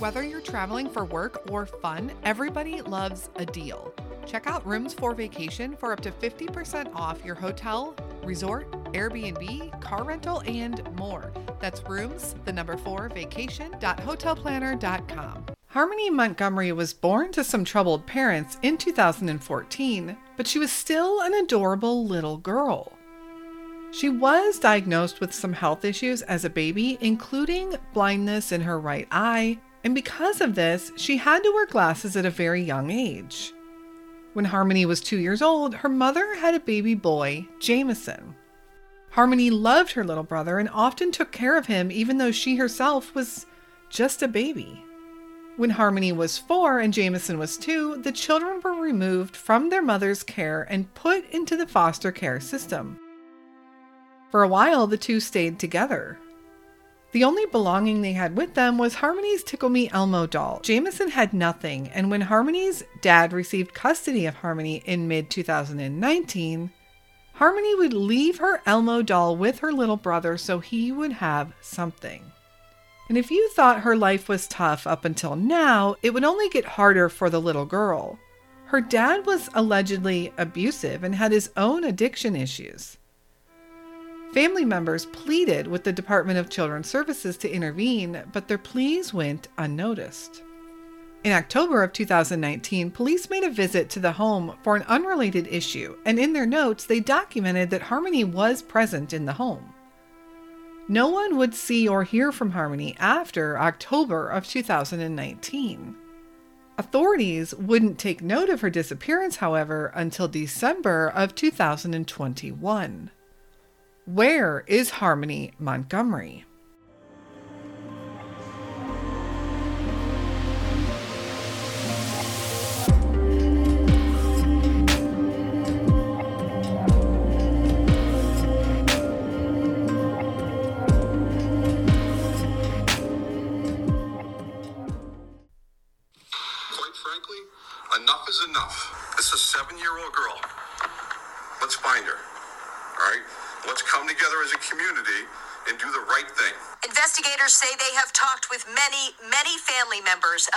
Whether you're traveling for work or fun, everybody loves a deal. Check out Rooms for Vacation for up to 50% off your hotel, resort, Airbnb, car rental, and more. That's rooms, the number four, vacation.hotelplanner.com. Harmony Montgomery was born to some troubled parents in 2014, but she was still an adorable little girl. She was diagnosed with some health issues as a baby, including blindness in her right eye, and because of this, she had to wear glasses at a very young age. When Harmony was two years old, her mother had a baby boy, Jameson. Harmony loved her little brother and often took care of him, even though she herself was just a baby. When Harmony was four and Jameson was two, the children were removed from their mother's care and put into the foster care system. For a while, the two stayed together. The only belonging they had with them was Harmony's Tickle Me Elmo doll. Jameson had nothing, and when Harmony's dad received custody of Harmony in mid 2019, Harmony would leave her Elmo doll with her little brother so he would have something. And if you thought her life was tough up until now, it would only get harder for the little girl. Her dad was allegedly abusive and had his own addiction issues. Family members pleaded with the Department of Children's Services to intervene, but their pleas went unnoticed. In October of 2019, police made a visit to the home for an unrelated issue, and in their notes, they documented that Harmony was present in the home. No one would see or hear from Harmony after October of 2019. Authorities wouldn't take note of her disappearance, however, until December of 2021. Where is Harmony Montgomery?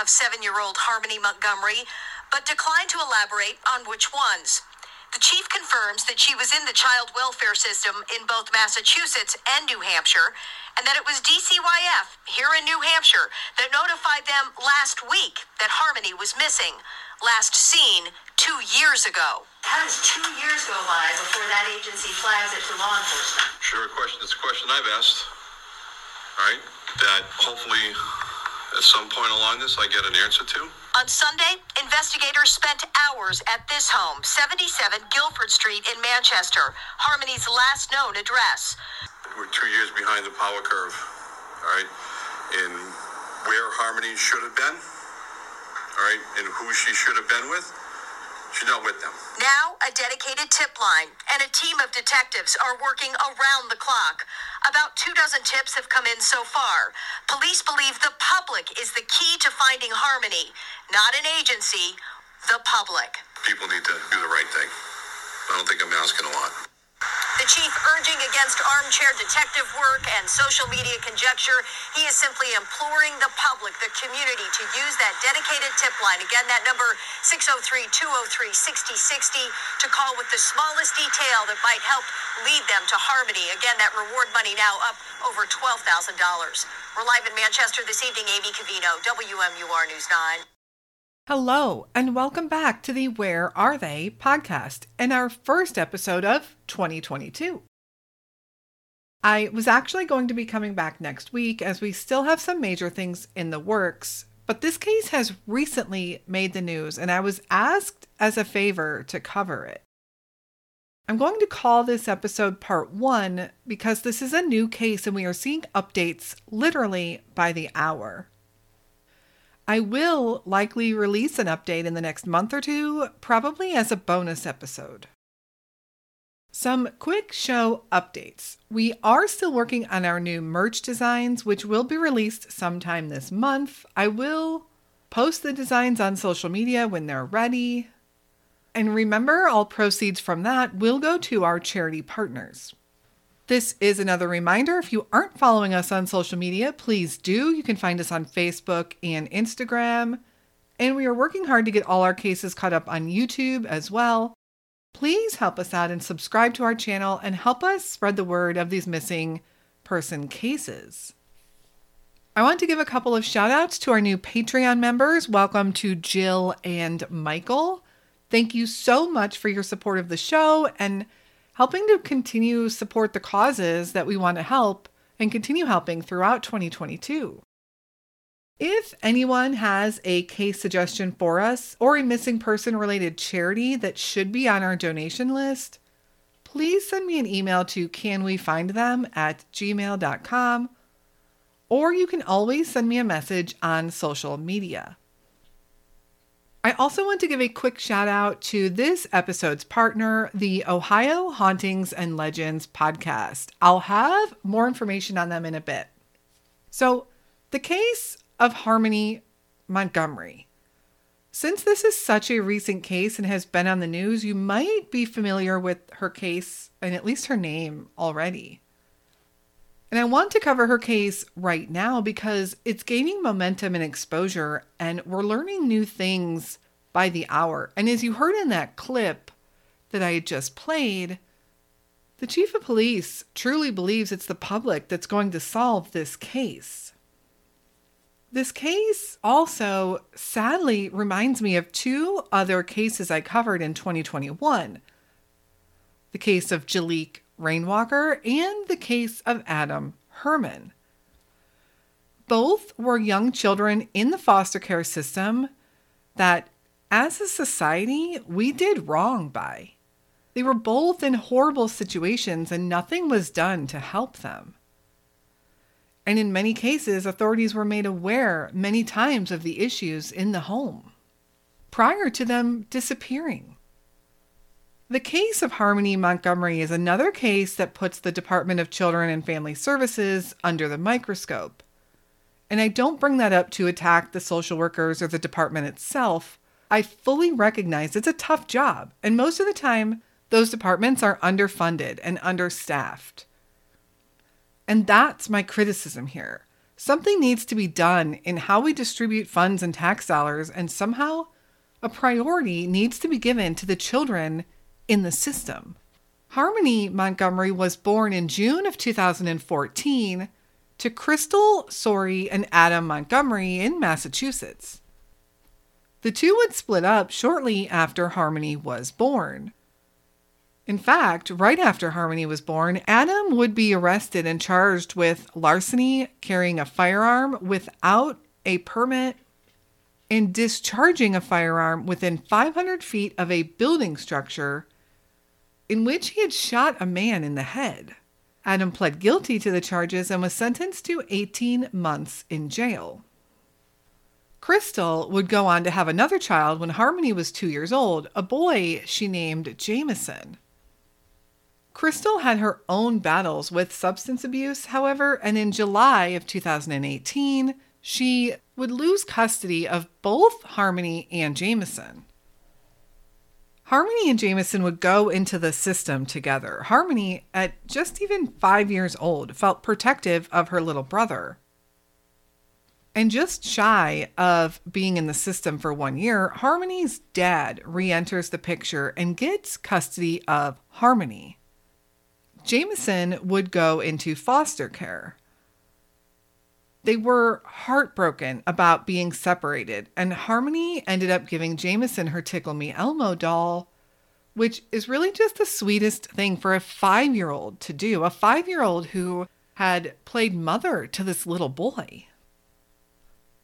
Of seven year old Harmony Montgomery, but declined to elaborate on which ones. The chief confirms that she was in the child welfare system in both Massachusetts and New Hampshire, and that it was DCYF here in New Hampshire that notified them last week that Harmony was missing, last seen two years ago. How does two years go by before that agency flags it to law enforcement? Sure, a question. It's a question I've asked. All right? That hopefully at some point along this I get an answer to. On Sunday, investigators spent hours at this home, 77 Gilford Street in Manchester, Harmony's last known address. We're two years behind the power curve. All right? In where Harmony should have been. All right? And who she should have been with. She's not with them. Now, a dedicated tip line and a team of detectives are working around the clock. About two dozen tips have come in so far. Police believe the public is the key to finding Harmony, not an agency, the public. People need to do the right thing. I don't think I'm asking a lot. The chief urging against armchair detective work and social media conjecture. He is simply imploring the public, the community, to use that dedicated tip line. Again, that number 603 203 6060 to call with the smallest detail that might help lead them to Harmony. Again, that reward money now up over $12,000. We're live in Manchester this evening. Amy Coveno, WMUR News 9. Hello, and welcome back to the Where Are They podcast and our first episode of 2022. I was actually going to be coming back next week as we still have some major things in the works, but this case has recently made the news and I was asked as a favor to cover it. I'm going to call this episode part one because this is a new case and we are seeing updates literally by the hour. I will likely release an update in the next month or two, probably as a bonus episode. Some quick show updates. We are still working on our new merch designs, which will be released sometime this month. I will post the designs on social media when they're ready. And remember, all proceeds from that will go to our charity partners. This is another reminder if you aren't following us on social media, please do. You can find us on Facebook and Instagram. And we are working hard to get all our cases caught up on YouTube as well. Please help us out and subscribe to our channel and help us spread the word of these missing person cases. I want to give a couple of shout outs to our new Patreon members. Welcome to Jill and Michael. Thank you so much for your support of the show and helping to continue support the causes that we want to help and continue helping throughout 2022. If anyone has a case suggestion for us or a missing person related charity that should be on our donation list, please send me an email to canwefindthem at gmail.com or you can always send me a message on social media. I also want to give a quick shout out to this episode's partner, the Ohio Hauntings and Legends podcast. I'll have more information on them in a bit. So, the case of Harmony Montgomery. Since this is such a recent case and has been on the news, you might be familiar with her case and at least her name already. And I want to cover her case right now because it's gaining momentum and exposure, and we're learning new things by the hour. And as you heard in that clip that I just played, the chief of police truly believes it's the public that's going to solve this case. This case also sadly reminds me of two other cases I covered in 2021 the case of Jaliek Rainwalker and the case of Adam Herrman. Both were young children in the foster care system that, as a society, we did wrong by. They were both in horrible situations and nothing was done to help them. And in many cases, authorities were made aware many times of the issues in the home prior to them disappearing. The case of Harmony Montgomery is another case that puts the Department of Children and Family Services under the microscope. And I don't bring that up to attack the social workers or the department itself. I fully recognize it's a tough job, and most of the time, those departments are underfunded and understaffed. And that's my criticism here. Something needs to be done in how we distribute funds and tax dollars, and somehow a priority needs to be given to the children in the system. Harmony Montgomery was born in June of 2014 to Crystal Sorey and Adam Montgomery in Massachusetts. The two would split up shortly after Harmony was born. In fact, right after Harmony was born, Adam would be arrested and charged with larceny, carrying a firearm without a permit, and discharging a firearm within 500 feet of a building structure in which he had shot a man in the head. Adam pled guilty to the charges and was sentenced to 18 months in jail. Crystal would go on to have another child when Harmony was two years old, a boy she named Jameson. Crystal had her own battles with substance abuse, however, and in July of 2018, she would lose custody of both Harmony and Jameson. Harmony and Jameson would go into the system together. Harmony, at just even five years old, felt protective of her little brother. And just shy of being in the system for one year, Harmony's dad re enters the picture and gets custody of Harmony. Jameson would go into foster care. They were heartbroken about being separated, and Harmony ended up giving Jameson her Tickle Me Elmo doll, which is really just the sweetest thing for a five year old to do. A five year old who had played mother to this little boy.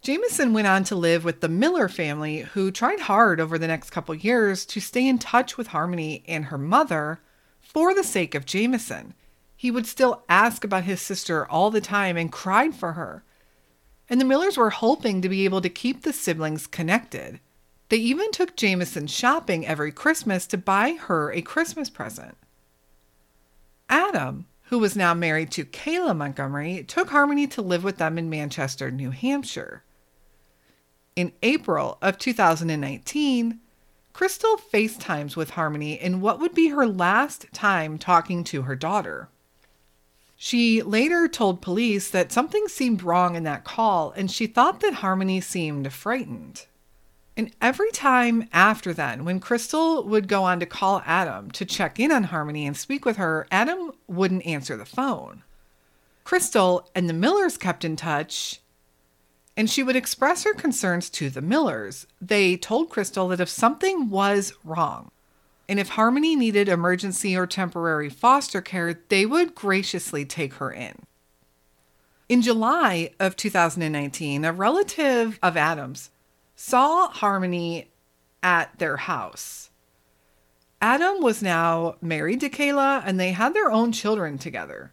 Jameson went on to live with the Miller family, who tried hard over the next couple years to stay in touch with Harmony and her mother for the sake of Jameson. He would still ask about his sister all the time and cried for her. And the Millers were hoping to be able to keep the siblings connected. They even took Jameson shopping every Christmas to buy her a Christmas present. Adam, who was now married to Kayla Montgomery, took Harmony to live with them in Manchester, New Hampshire. In April of 2019, Crystal FaceTimes with Harmony in what would be her last time talking to her daughter. She later told police that something seemed wrong in that call and she thought that Harmony seemed frightened. And every time after then, when Crystal would go on to call Adam to check in on Harmony and speak with her, Adam wouldn't answer the phone. Crystal and the Millers kept in touch, and she would express her concerns to the Millers. They told Crystal that if something was wrong, and if Harmony needed emergency or temporary foster care, they would graciously take her in. In July of 2019, a relative of Adam's saw Harmony at their house. Adam was now married to Kayla and they had their own children together.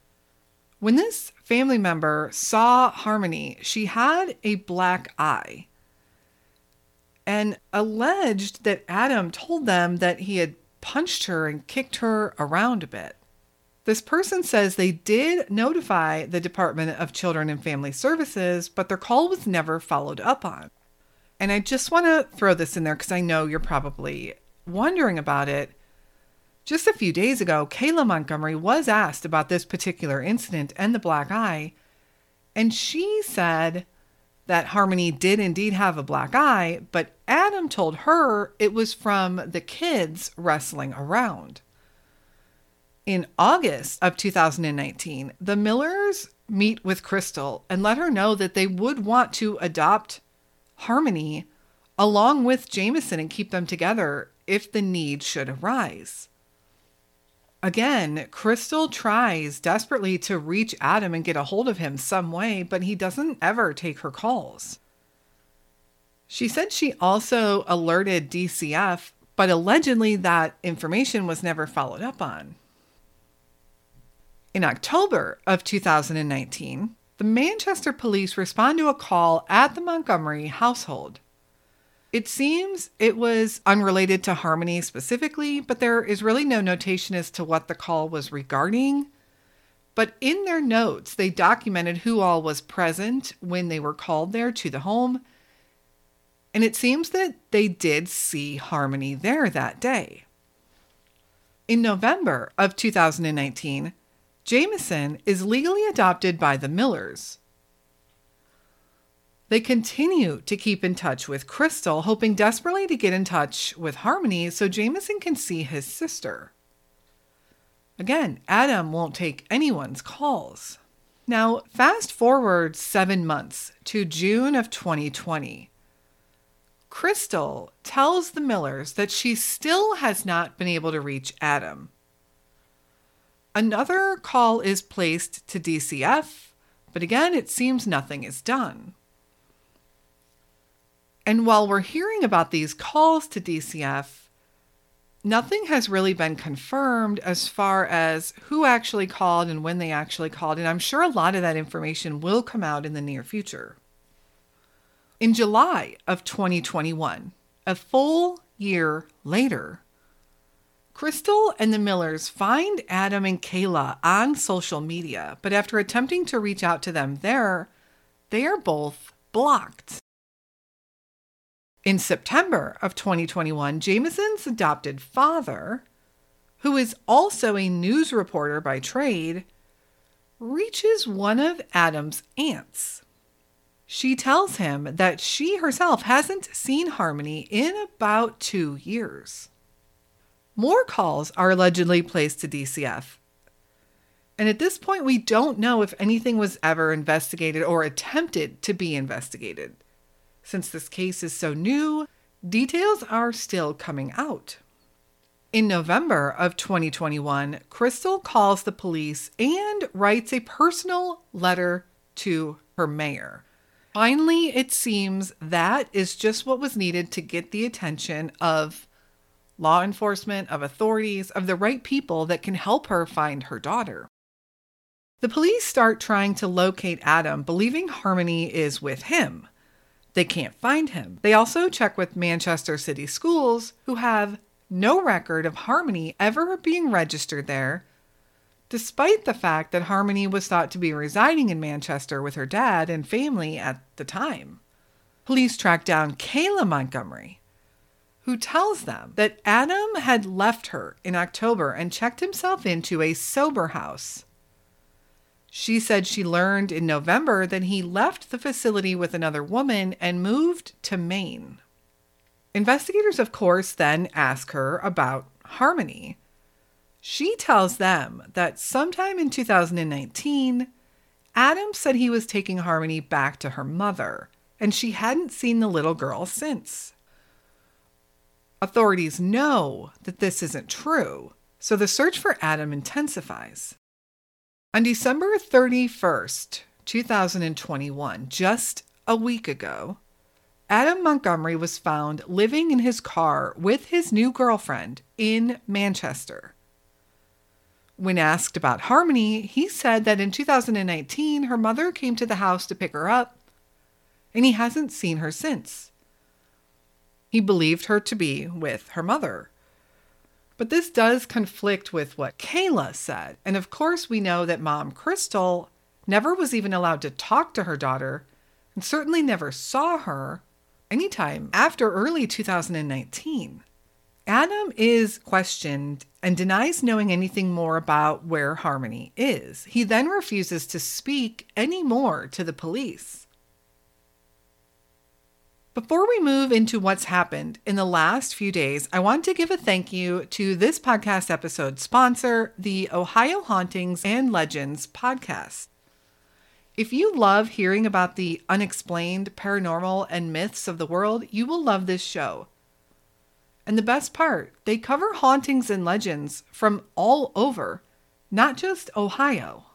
When this family member saw Harmony, she had a black eye and alleged that Adam told them that he had punched her and kicked her around a bit. This person says they did notify the Department of Children and Family Services, but their call was never followed up on. And I just want to throw this in there because I know you're probably wondering about it. Just a few days ago, Kayla Montgomery was asked about this particular incident and the black eye, and she said that Harmony did indeed have a black eye, but Adam told her it was from the kids wrestling around. In August of 2019, the Millers meet with Crystal and let her know that they would want to adopt Harmony along with Jameson and keep them together if the need should arise. Again, Crystal tries desperately to reach Adam and get a hold of him some way, but he doesn't ever take her calls. She said she also alerted DCF, but allegedly that information was never followed up on. In October of 2019, the Manchester police respond to a call at the Montgomery household. It seems it was unrelated to Harmony specifically, but there is really no notation as to what the call was regarding. But in their notes, they documented who all was present when they were called there to the home. And it seems that they did see Harmony there that day. In November of 2019, Jameson is legally adopted by the Millers. They continue to keep in touch with Crystal, hoping desperately to get in touch with Harmony so Jameson can see his sister. Again, Adam won't take anyone's calls. Now, fast forward seven months to June of 2020. Crystal tells the Millers that she still has not been able to reach Adam. Another call is placed to DCF, but again, it seems nothing is done. And while we're hearing about these calls to DCF, nothing has really been confirmed as far as who actually called and when they actually called. And I'm sure a lot of that information will come out in the near future. In July of 2021, a full year later, Crystal and the Millers find Adam and Kayla on social media, but after attempting to reach out to them there, they are both blocked. In September of 2021, Jameson's adopted father, who is also a news reporter by trade, reaches one of Adam's aunts. She tells him that she herself hasn't seen Harmony in about two years. More calls are allegedly placed to DCF. And at this point, we don't know if anything was ever investigated or attempted to be investigated. Since this case is so new, details are still coming out. In November of 2021, Crystal calls the police and writes a personal letter to her mayor. Finally, it seems that is just what was needed to get the attention of law enforcement, of authorities, of the right people that can help her find her daughter. The police start trying to locate Adam, believing Harmony is with him. They can't find him. They also check with Manchester City Schools, who have no record of Harmony ever being registered there, despite the fact that Harmony was thought to be residing in Manchester with her dad and family at the time. Police track down Kayla Montgomery, who tells them that Adam had left her in October and checked himself into a sober house. She said she learned in November that he left the facility with another woman and moved to Maine. Investigators, of course, then ask her about Harmony. She tells them that sometime in 2019, Adam said he was taking Harmony back to her mother, and she hadn't seen the little girl since. Authorities know that this isn't true, so the search for Adam intensifies. On December 31st, 2021, just a week ago, Adam Montgomery was found living in his car with his new girlfriend in Manchester. When asked about Harmony, he said that in 2019 her mother came to the house to pick her up, and he hasn't seen her since. He believed her to be with her mother. But this does conflict with what Kayla said. And of course, we know that mom, Crystal, never was even allowed to talk to her daughter and certainly never saw her anytime after early 2019. Adam is questioned and denies knowing anything more about where Harmony is. He then refuses to speak any more to the police. Before we move into what's happened in the last few days, I want to give a thank you to this podcast episode sponsor, the Ohio Hauntings and Legends podcast. If you love hearing about the unexplained, paranormal, and myths of the world, you will love this show. And the best part, they cover hauntings and legends from all over, not just Ohio.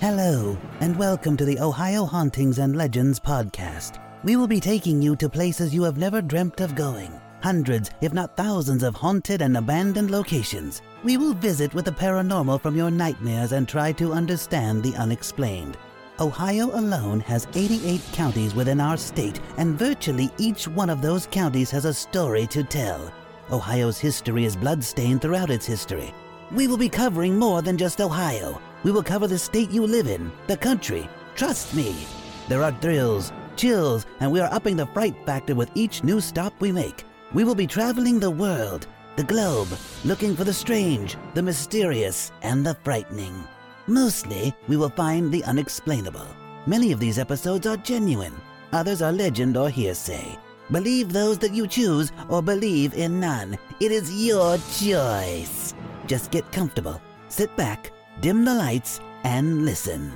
Hello, and welcome to the Ohio Hauntings and Legends podcast. We will be taking you to places you have never dreamt of going. Hundreds, if not thousands, of haunted and abandoned locations. We will visit with the paranormal from your nightmares and try to understand the unexplained. Ohio alone has 88 counties within our state, and virtually each one of those counties has a story to tell. Ohio's history is bloodstained throughout its history. We will be covering more than just Ohio. We will cover the state you live in, the country. Trust me. There are thrills, chills, and we are upping the fright factor with each new stop we make. We will be traveling the world, the globe, looking for the strange, the mysterious, and the frightening. Mostly, we will find the unexplainable. Many of these episodes are genuine, others are legend or hearsay. Believe those that you choose or believe in none. It is your choice. Just get comfortable, sit back, dim the lights, and listen.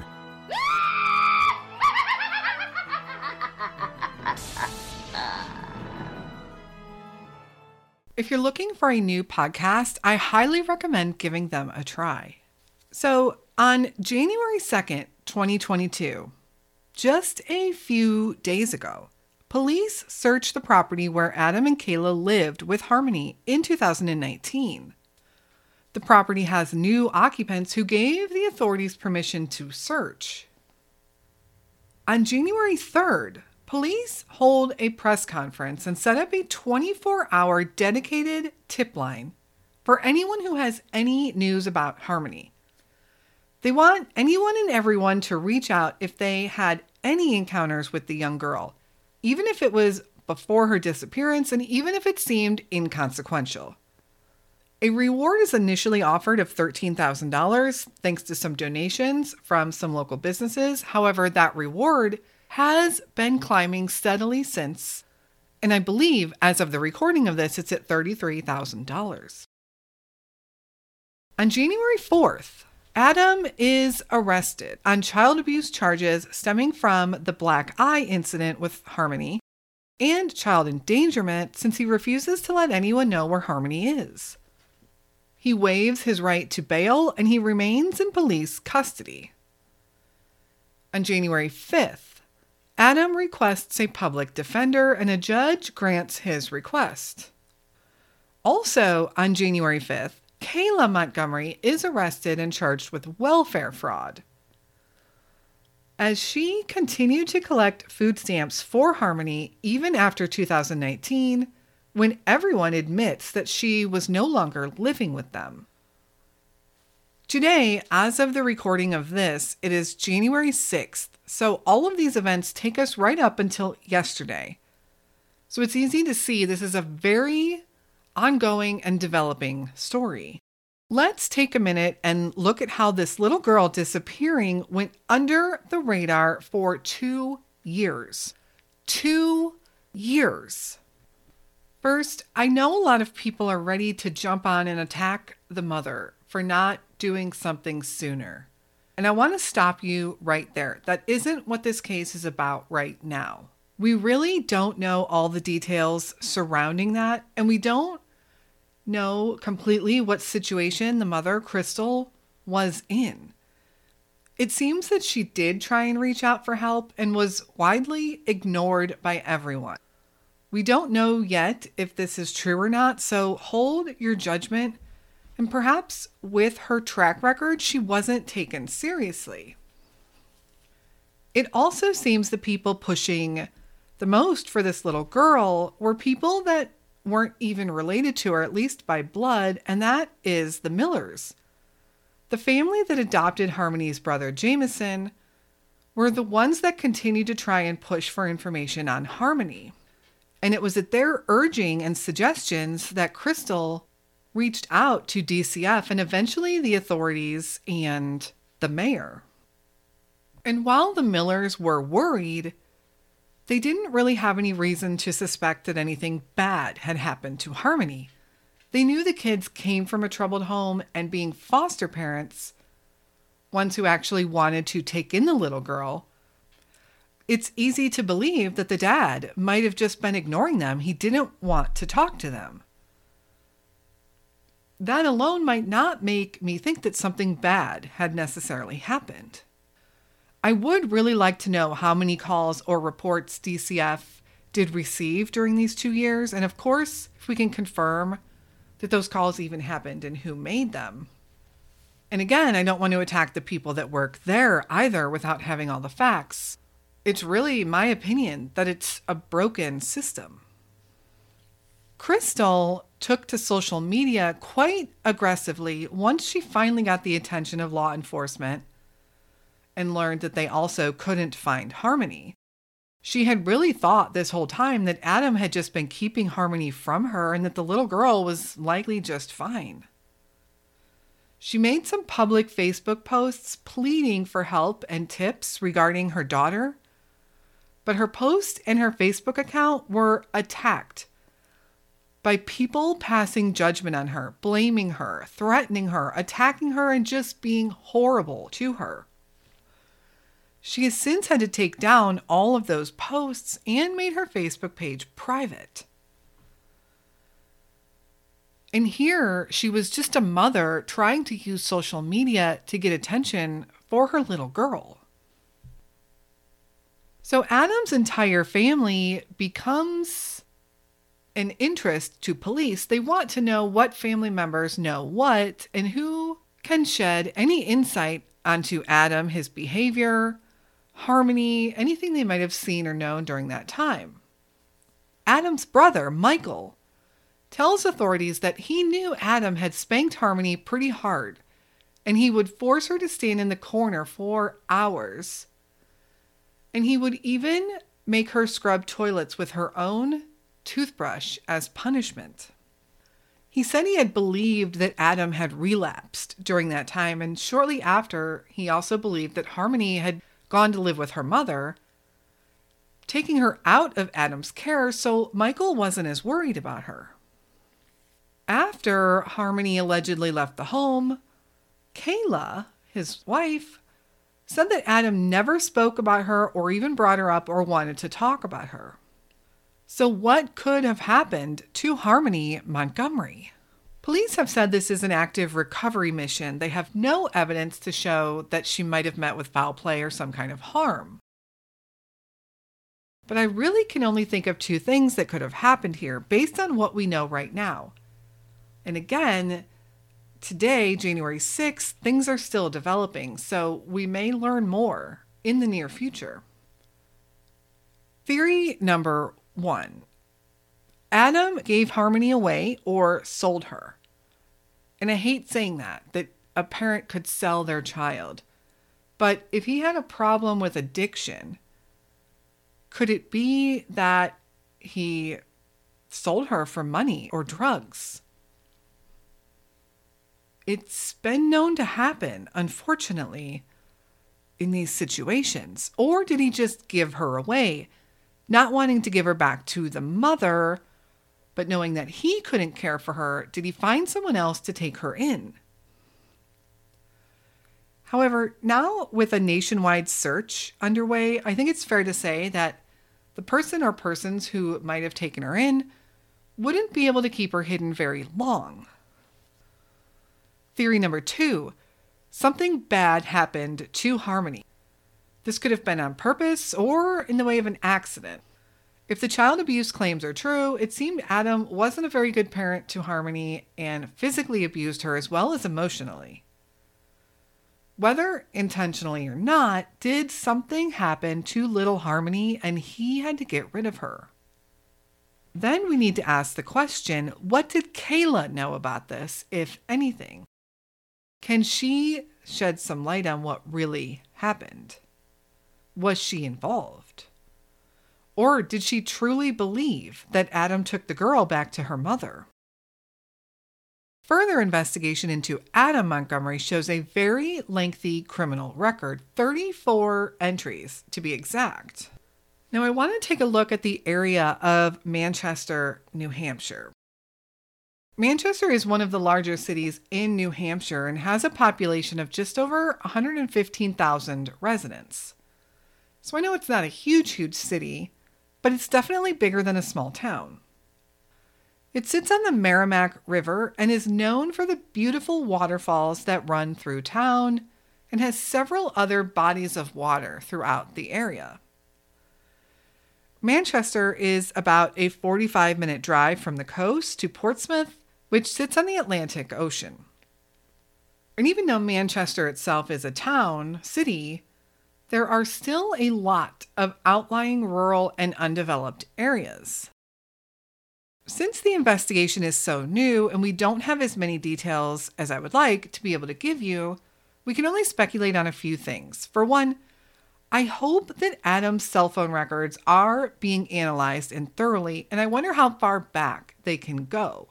If you're looking for a new podcast, I highly recommend giving them a try. So, on January 2nd, 2022, just a few days ago, police searched the property where Adam and Kayla lived with Harmony in 2019. The property has new occupants who gave the authorities permission to search. On January 3rd, police hold a press conference and set up a 24 hour dedicated tip line for anyone who has any news about Harmony. They want anyone and everyone to reach out if they had any encounters with the young girl, even if it was before her disappearance and even if it seemed inconsequential. A reward is initially offered of $13,000 thanks to some donations from some local businesses. However, that reward has been climbing steadily since, and I believe as of the recording of this, it's at $33,000. On January 4th, Adam is arrested on child abuse charges stemming from the black eye incident with Harmony and child endangerment since he refuses to let anyone know where Harmony is. He waives his right to bail and he remains in police custody. On January 5th, Adam requests a public defender and a judge grants his request. Also on January 5th, Kayla Montgomery is arrested and charged with welfare fraud. As she continued to collect food stamps for Harmony even after 2019, when everyone admits that she was no longer living with them. Today, as of the recording of this, it is January 6th, so all of these events take us right up until yesterday. So it's easy to see this is a very ongoing and developing story. Let's take a minute and look at how this little girl disappearing went under the radar for two years. Two years. First, I know a lot of people are ready to jump on and attack the mother for not doing something sooner. And I want to stop you right there. That isn't what this case is about right now. We really don't know all the details surrounding that, and we don't know completely what situation the mother, Crystal, was in. It seems that she did try and reach out for help and was widely ignored by everyone. We don't know yet if this is true or not, so hold your judgment. And perhaps with her track record, she wasn't taken seriously. It also seems the people pushing the most for this little girl were people that weren't even related to her, at least by blood, and that is the Millers. The family that adopted Harmony's brother Jameson were the ones that continued to try and push for information on Harmony. And it was at their urging and suggestions that Crystal reached out to DCF and eventually the authorities and the mayor. And while the Millers were worried, they didn't really have any reason to suspect that anything bad had happened to Harmony. They knew the kids came from a troubled home, and being foster parents, ones who actually wanted to take in the little girl, it's easy to believe that the dad might have just been ignoring them. He didn't want to talk to them. That alone might not make me think that something bad had necessarily happened. I would really like to know how many calls or reports DCF did receive during these two years, and of course, if we can confirm that those calls even happened and who made them. And again, I don't want to attack the people that work there either without having all the facts. It's really my opinion that it's a broken system. Crystal took to social media quite aggressively once she finally got the attention of law enforcement and learned that they also couldn't find Harmony. She had really thought this whole time that Adam had just been keeping Harmony from her and that the little girl was likely just fine. She made some public Facebook posts pleading for help and tips regarding her daughter, but her post and her Facebook account were attacked by people passing judgment on her, blaming her, threatening her, attacking her, and just being horrible to her. She has since had to take down all of those posts and made her Facebook page private. And here she was just a mother trying to use social media to get attention for her little girl. So Adam's entire family becomes an interest to police. They want to know what family members know what and who can shed any insight onto Adam, his behavior, Harmony, anything they might have seen or known during that time. Adam's brother, Michael, tells authorities that he knew Adam had spanked Harmony pretty hard and he would force her to stand in the corner for hours. And he would even make her scrub toilets with her own toothbrush as punishment. He said he had believed that Adam had relapsed during that time, and shortly after, he also believed that Harmony had gone to live with her mother, taking her out of Adam's care so Michael wasn't as worried about her. After Harmony allegedly left the home, Kayla, his wife, said that Adam never spoke about her or even brought her up or wanted to talk about her. So, what could have happened to Harmony Montgomery? Police have said this is an active recovery mission. They have no evidence to show that she might have met with foul play or some kind of harm. But I really can only think of two things that could have happened here based on what we know right now. And again, today, January 6th, things are still developing, so we may learn more in the near future. Theory number one Adam gave Harmony away or sold her. And I hate saying that, that a parent could sell their child. But if he had a problem with addiction, could it be that he sold her for money or drugs? It's been known to happen, unfortunately, in these situations. Or did he just give her away, not wanting to give her back to the mother, but knowing that he couldn't care for her, did he find someone else to take her in? However, now with a nationwide search underway, I think it's fair to say that the person or persons who might have taken her in wouldn't be able to keep her hidden very long. Theory number two something bad happened to Harmony. This could have been on purpose or in the way of an accident. If the child abuse claims are true, it seemed Adam wasn't a very good parent to Harmony and physically abused her as well as emotionally. Whether intentionally or not, did something happen to little Harmony and he had to get rid of her? Then we need to ask the question what did Kayla know about this, if anything? Can she shed some light on what really happened? Was she involved? Or did she truly believe that Adam took the girl back to her mother? Further investigation into Adam Montgomery shows a very lengthy criminal record 34 entries to be exact. Now, I want to take a look at the area of Manchester, New Hampshire. Manchester is one of the larger cities in New Hampshire and has a population of just over 115,000 residents. So I know it's not a huge, huge city, but it's definitely bigger than a small town. It sits on the Merrimack River and is known for the beautiful waterfalls that run through town and has several other bodies of water throughout the area. Manchester is about a 45 minute drive from the coast to Portsmouth, which sits on the Atlantic Ocean. And even though Manchester itself is a town, city, there are still a lot of outlying rural and undeveloped areas. Since the investigation is so new and we don't have as many details as I would like to be able to give you, we can only speculate on a few things. For one, I hope that Adam's cell phone records are being analyzed and thoroughly, and I wonder how far back they can go.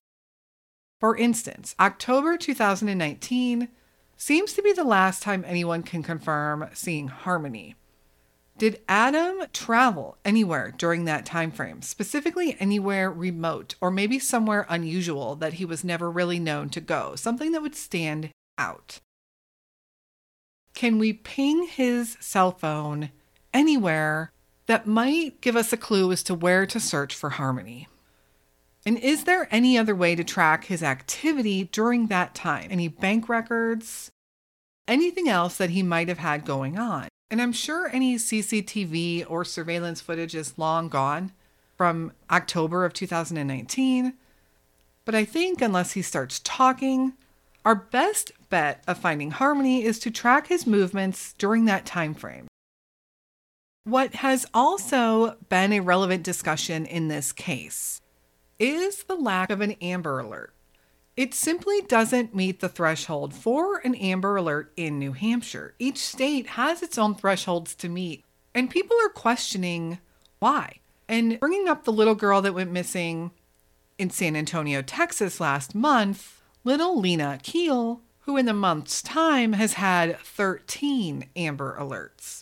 For instance, October 2019 seems to be the last time anyone can confirm seeing Harmony. Did Adam travel anywhere during that time frame, specifically anywhere remote or maybe somewhere unusual that he was never really known to go, something that would stand out? Can we ping his cell phone anywhere that might give us a clue as to where to search for Harmony? And is there any other way to track his activity during that time? Any bank records? Anything else that he might have had going on? And I'm sure any CCTV or surveillance footage is long gone from October of 2019. But I think unless he starts talking, our best bet of finding Harmony is to track his movements during that time frame. What has also been a relevant discussion in this case is the lack of an Amber Alert. It simply doesn't meet the threshold for an Amber Alert in New Hampshire. Each state has its own thresholds to meet, and people are questioning why. And bringing up the little girl that went missing in San Antonio, Texas last month, little Lina Khil, who in the month's time has had 13 Amber Alerts.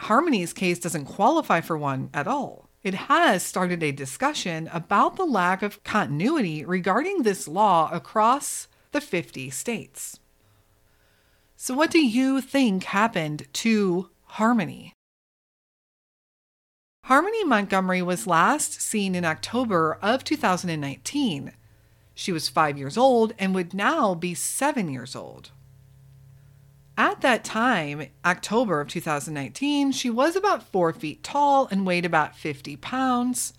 Harmony's case doesn't qualify for one at all it has started a discussion about the lack of continuity regarding this law across the 50 states. So, what do you think happened to Harmony? Harmony Montgomery was last seen in October of 2019. She was five years old and would now be seven years old. At that time, October of 2019, she was about four feet tall and weighed about 50 pounds.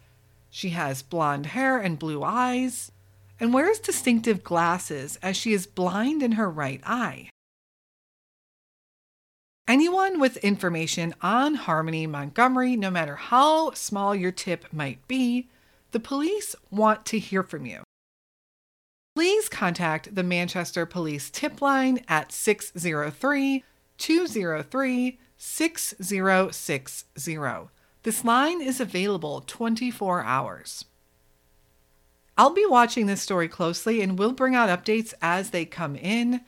She has blonde hair and blue eyes and wears distinctive glasses as she is blind in her right eye. Anyone with information on Harmony Montgomery, no matter how small your tip might be, the police want to hear from you please contact the Manchester Police tip line at 603 203 6060. This line is available 24 hours. I'll be watching this story closely and will bring out updates as they come in.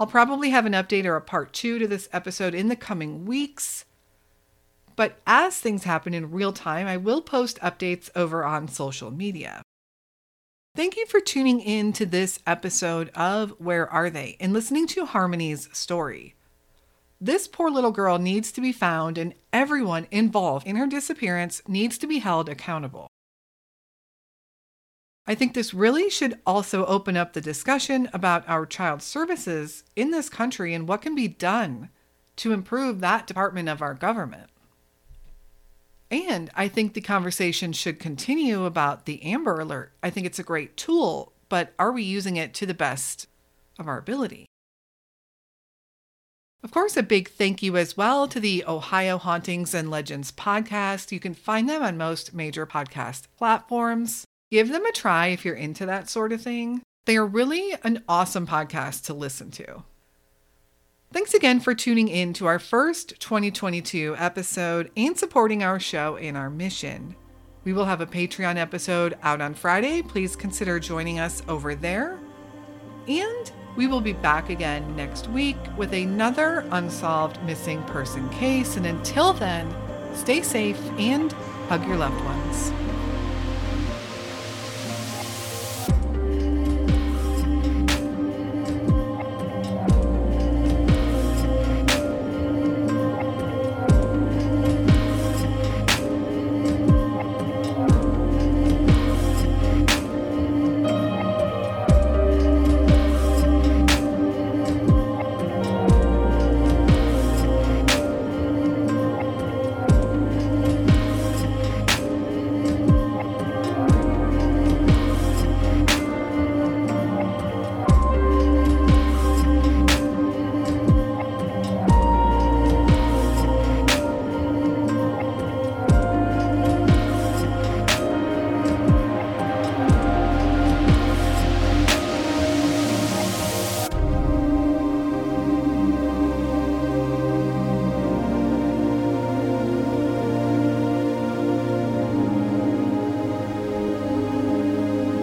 I'll probably have an update or a part two to this episode in the coming weeks. But as things happen in real time, I will post updates over on social media. Thank you for tuning in to this episode of Where Are They and listening to Harmony's story. This poor little girl needs to be found, and everyone involved in her disappearance needs to be held accountable. I think this really should also open up the discussion about our child services in this country and what can be done to improve that department of our government. And I think the conversation should continue about the Amber Alert. I think it's a great tool, but are we using it to the best of our ability? Of course, a big thank you as well to the Ohio Hauntings and Legends podcast. You can find them on most major podcast platforms. Give them a try if you're into that sort of thing. They are really an awesome podcast to listen to. Thanks again for tuning in to our first 2022 episode and supporting our show and our mission. We will have a Patreon episode out on Friday. Please consider joining us over there. And we will be back again next week with another unsolved missing person case. And until then, stay safe and hug your loved ones.